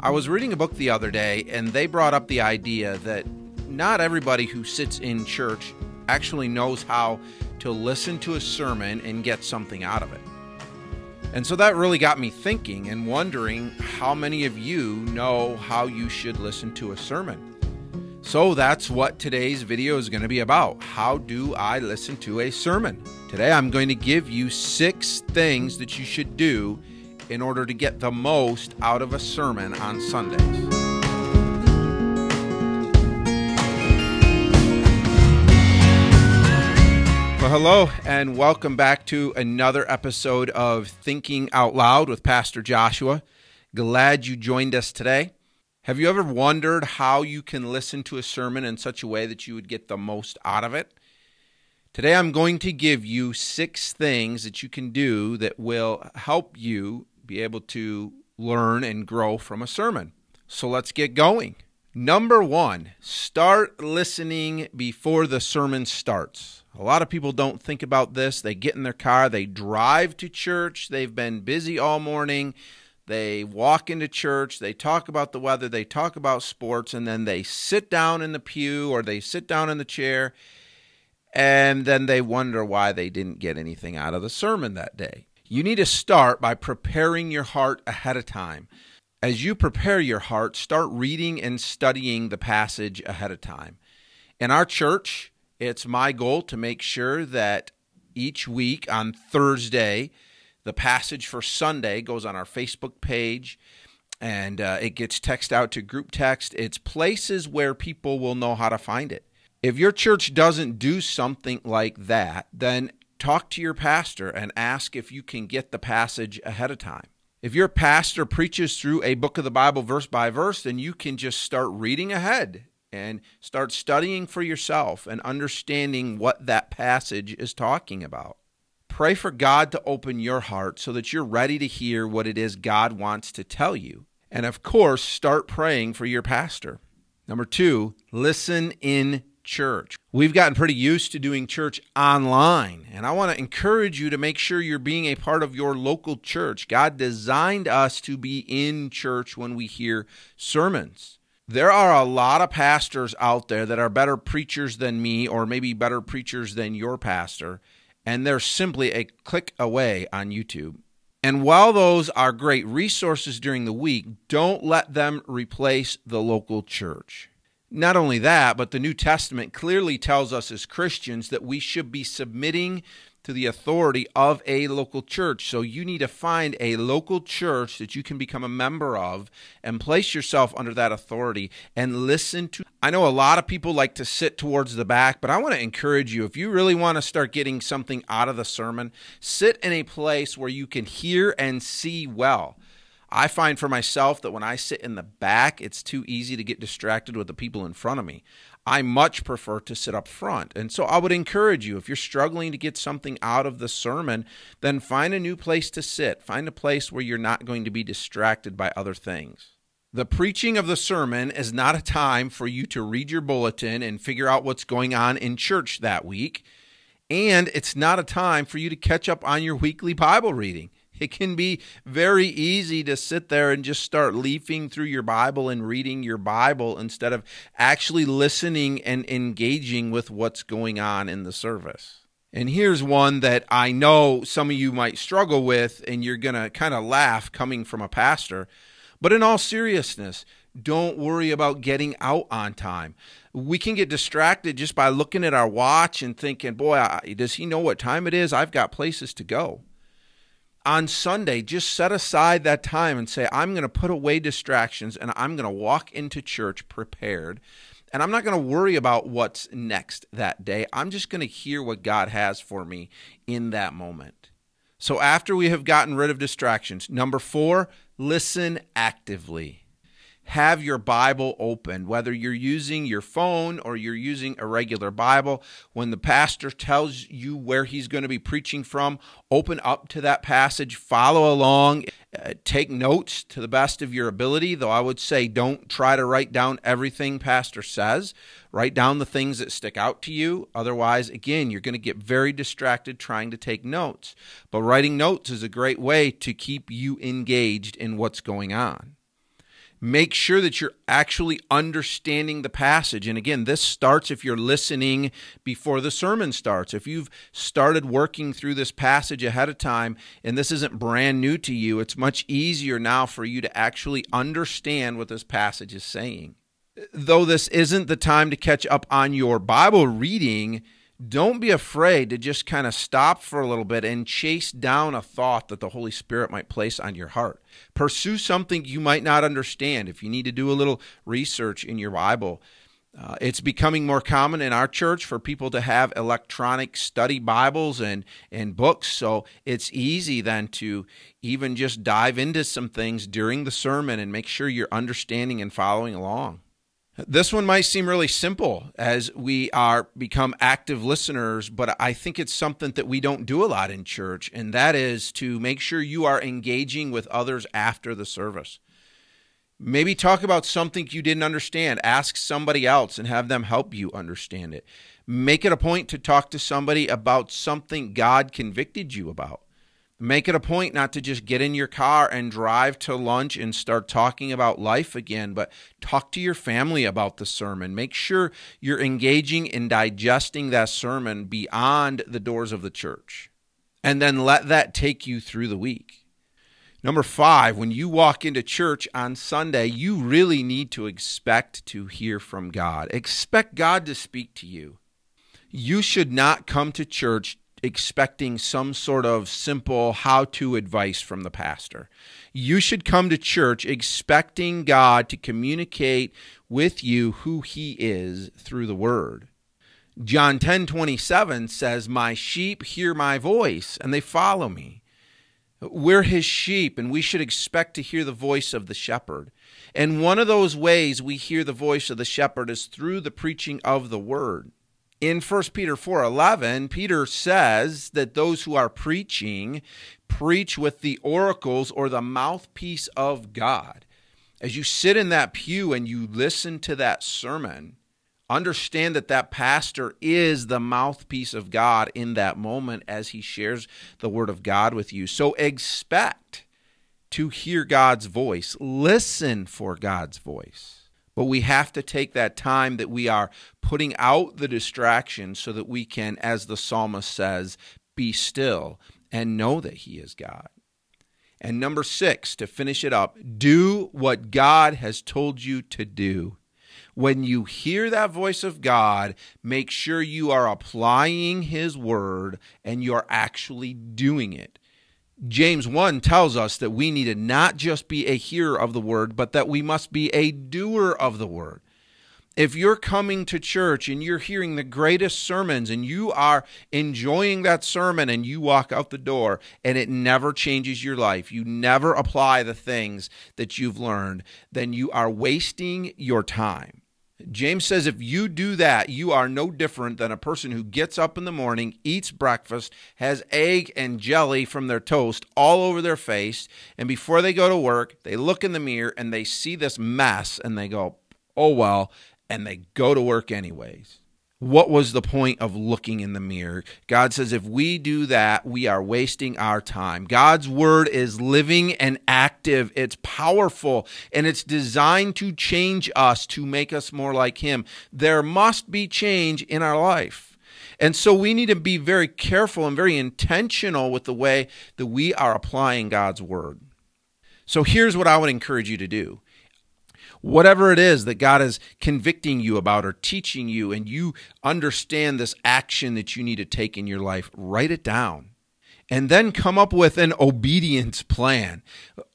I was reading a book the other day, and they brought up the idea that not everybody who sits in church actually knows how to listen to a sermon and get something out of it. And so that really got me thinking and wondering how many of you know how you should listen to a sermon. So that's what today's video is going to be about. How do I listen to a sermon? Today I'm going to give you six things that you should do in order to get the most out of a sermon on Sundays. Well, hello, and welcome back to another episode of Thinking Out Loud with Pastor Joshua. Glad you joined us today. Have you ever wondered how you can listen to a sermon in such a way that you would get the most out of it? Today, I'm going to give you six things that you can do that will help you be able to learn and grow from a sermon. So let's get going. Number one, start listening before the sermon starts. A lot of people don't think about this. They get in their car, they drive to church, they've been busy all morning. They walk into church, they talk about the weather, they talk about sports, and then they sit down in the pew or they sit down in the chair, and then they wonder why they didn't get anything out of the sermon that day. You need to start by preparing your heart ahead of time. As you prepare your heart, start reading and studying the passage ahead of time. In our church, it's my goal to make sure that each week on Thursday, the passage for Sunday goes on our Facebook page and uh, it gets text out to group text. It's places where people will know how to find it. If your church doesn't do something like that, then talk to your pastor and ask if you can get the passage ahead of time. If your pastor preaches through a book of the Bible verse by verse, then you can just start reading ahead and start studying for yourself and understanding what that passage is talking about. Pray for God to open your heart so that you're ready to hear what it is God wants to tell you. And of course, start praying for your pastor. Number two, listen in church. We've gotten pretty used to doing church online, and I want to encourage you to make sure you're being a part of your local church. God designed us to be in church when we hear sermons. There are a lot of pastors out there that are better preachers than me, or maybe better preachers than your pastor, and they're simply a click away on YouTube. And while those are great resources during the week, don't let them replace the local church. Not only that, but the New Testament clearly tells us as Christians that we should be submitting to the authority of a local church. So you need to find a local church that you can become a member of and place yourself under that authority and listen to. I know a lot of people like to sit towards the back, but I want to encourage you if you really want to start getting something out of the sermon, sit in a place where you can hear and see well. I find for myself that when I sit in the back, it's too easy to get distracted with the people in front of me. I much prefer to sit up front. And so I would encourage you, if you're struggling to get something out of the sermon, then find a new place to sit. Find a place where you're not going to be distracted by other things. The preaching of the sermon is not a time for you to read your bulletin and figure out what's going on in church that week. And it's not a time for you to catch up on your weekly Bible reading. It can be very easy to sit there and just start leafing through your Bible and reading your Bible instead of actually listening and engaging with what's going on in the service. And here's one that I know some of you might struggle with, and you're going to kind of laugh coming from a pastor. But in all seriousness, don't worry about getting out on time. We can get distracted just by looking at our watch and thinking, boy, does he know what time it is? I've got places to go on Sunday, just set aside that time and say, I'm going to put away distractions and I'm going to walk into church prepared. And I'm not going to worry about what's next that day. I'm just going to hear what God has for me in that moment. So, after we have gotten rid of distractions, number four, listen actively have your Bible open, whether you're using your phone or you're using a regular Bible. When the pastor tells you where he's going to be preaching from, open up to that passage, follow along, uh, take notes to the best of your ability. Though I would say don't try to write down everything pastor says. Write down the things that stick out to you. Otherwise, again, you're going to get very distracted trying to take notes. But writing notes is a great way to keep you engaged in what's going on. Make sure that you're actually understanding the passage. And again, this starts if you're listening before the sermon starts. If you've started working through this passage ahead of time and this isn't brand new to you, it's much easier now for you to actually understand what this passage is saying. Though this isn't the time to catch up on your Bible reading, don't be afraid to just kind of stop for a little bit and chase down a thought that the Holy Spirit might place on your heart. Pursue something you might not understand. If you need to do a little research in your Bible, uh, it's becoming more common in our church for people to have electronic study Bibles and, and books. So it's easy then to even just dive into some things during the sermon and make sure you're understanding and following along. This one might seem really simple as we are become active listeners, but I think it's something that we don't do a lot in church, and that is to make sure you are engaging with others after the service. Maybe talk about something you didn't understand. Ask somebody else and have them help you understand it. Make it a point to talk to somebody about something God convicted you about. Make it a point not to just get in your car and drive to lunch and start talking about life again, but talk to your family about the sermon. Make sure you're engaging in digesting that sermon beyond the doors of the church. And then let that take you through the week. Number five, when you walk into church on Sunday, you really need to expect to hear from God. Expect God to speak to you. You should not come to church expecting some sort of simple how to advice from the pastor. You should come to church expecting God to communicate with you who he is through the word. John 10 27 says, My sheep hear my voice and they follow me. We're his sheep, and we should expect to hear the voice of the shepherd. And one of those ways we hear the voice of the shepherd is through the preaching of the word in 1 Peter 4:11, Peter says that those who are preaching preach with the oracles or the mouthpiece of God. As you sit in that pew and you listen to that sermon, understand that that pastor is the mouthpiece of God in that moment as he shares the word of God with you. So expect to hear God's voice. Listen for God's voice. But we have to take that time that we are putting out the distraction so that we can, as the psalmist says, be still and know that He is God. And number six, to finish it up, do what God has told you to do. When you hear that voice of God, make sure you are applying His word and you're actually doing it. James 1 tells us that we need to not just be a hearer of the word, but that we must be a doer of the word. If you're coming to church and you're hearing the greatest sermons and you are enjoying that sermon and you walk out the door and it never changes your life, you never apply the things that you've learned, then you are wasting your time. James says if you do that, you are no different than a person who gets up in the morning, eats breakfast, has egg and jelly from their toast all over their face, and before they go to work, they look in the mirror and they see this mess and they go, oh well, and they go to work anyways. What was the point of looking in the mirror? God says if we do that, we are wasting our time. God's word is living and active, it's powerful, and it's designed to change us to make us more like Him. There must be change in our life. And so we need to be very careful and very intentional with the way that we are applying God's word. So here's what I would encourage you to do whatever it is that God is convicting you about or teaching you, and you understand this action that you need to take in your life, write it down. And then come up with an obedience plan.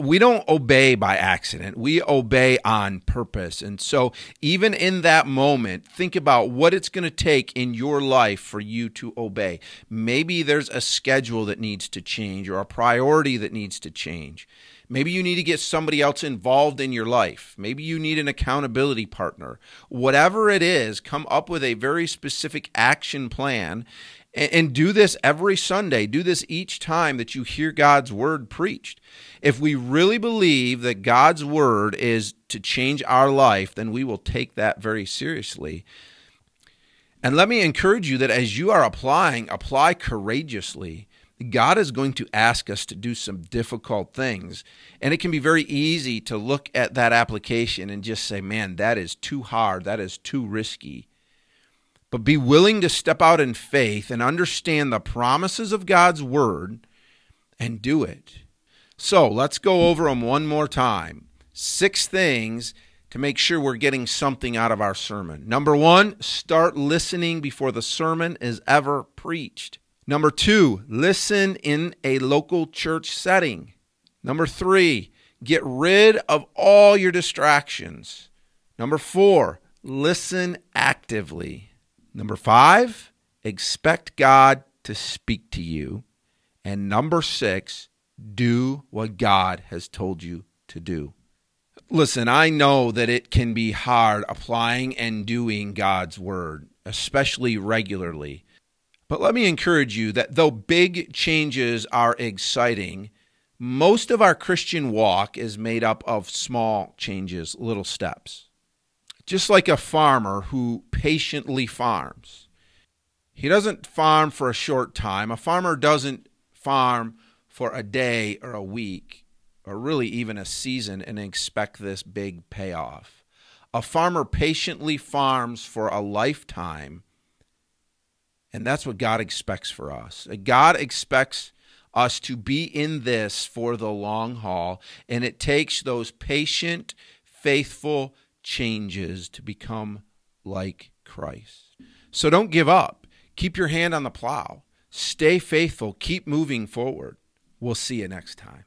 We don't obey by accident. We obey on purpose. And so, even in that moment, think about what it's going to take in your life for you to obey. Maybe there's a schedule that needs to change or a priority that needs to change. Maybe you need to get somebody else involved in your life. Maybe you need an accountability partner. Whatever it is, come up with a very specific action plan and, and, do this every Sunday. Do this each time that you hear God's word preached. If we really believe that God's word is to change our life, then we will take that very seriously. And let me encourage you that as you are applying, apply courageously God is going to ask us to do some difficult things. And it can be very easy to look at that application and just say, man, that is too hard. That is too risky. But be willing to step out in faith and understand the promises of God's word and do it. So let's go over them one more time. Six things to make sure we're getting something out of our sermon. Number one, start listening before the sermon is ever preached. Number two, listen in a local church setting. Number three, get rid of all your distractions. Number four, listen actively. Number five, expect God to speak to you. And number six, do what God has told you to do. Listen, I know that it can be hard applying and doing God's word, especially regularly. But let me encourage you that though big changes are exciting, most of our Christian walk is made up of small changes, little steps. Just like a farmer who patiently farms. He doesn't farm for a short time. A farmer doesn't farm for a day or a week or really even a season and expect this big payoff. A farmer patiently farms for a lifetime, and that's what God expects for us. God expects us to be in this for the long haul, and it takes those patient, faithful changes to become like Christ. So don't give up. Keep your hand on the plow. Stay faithful. Keep moving forward. We'll see you next time.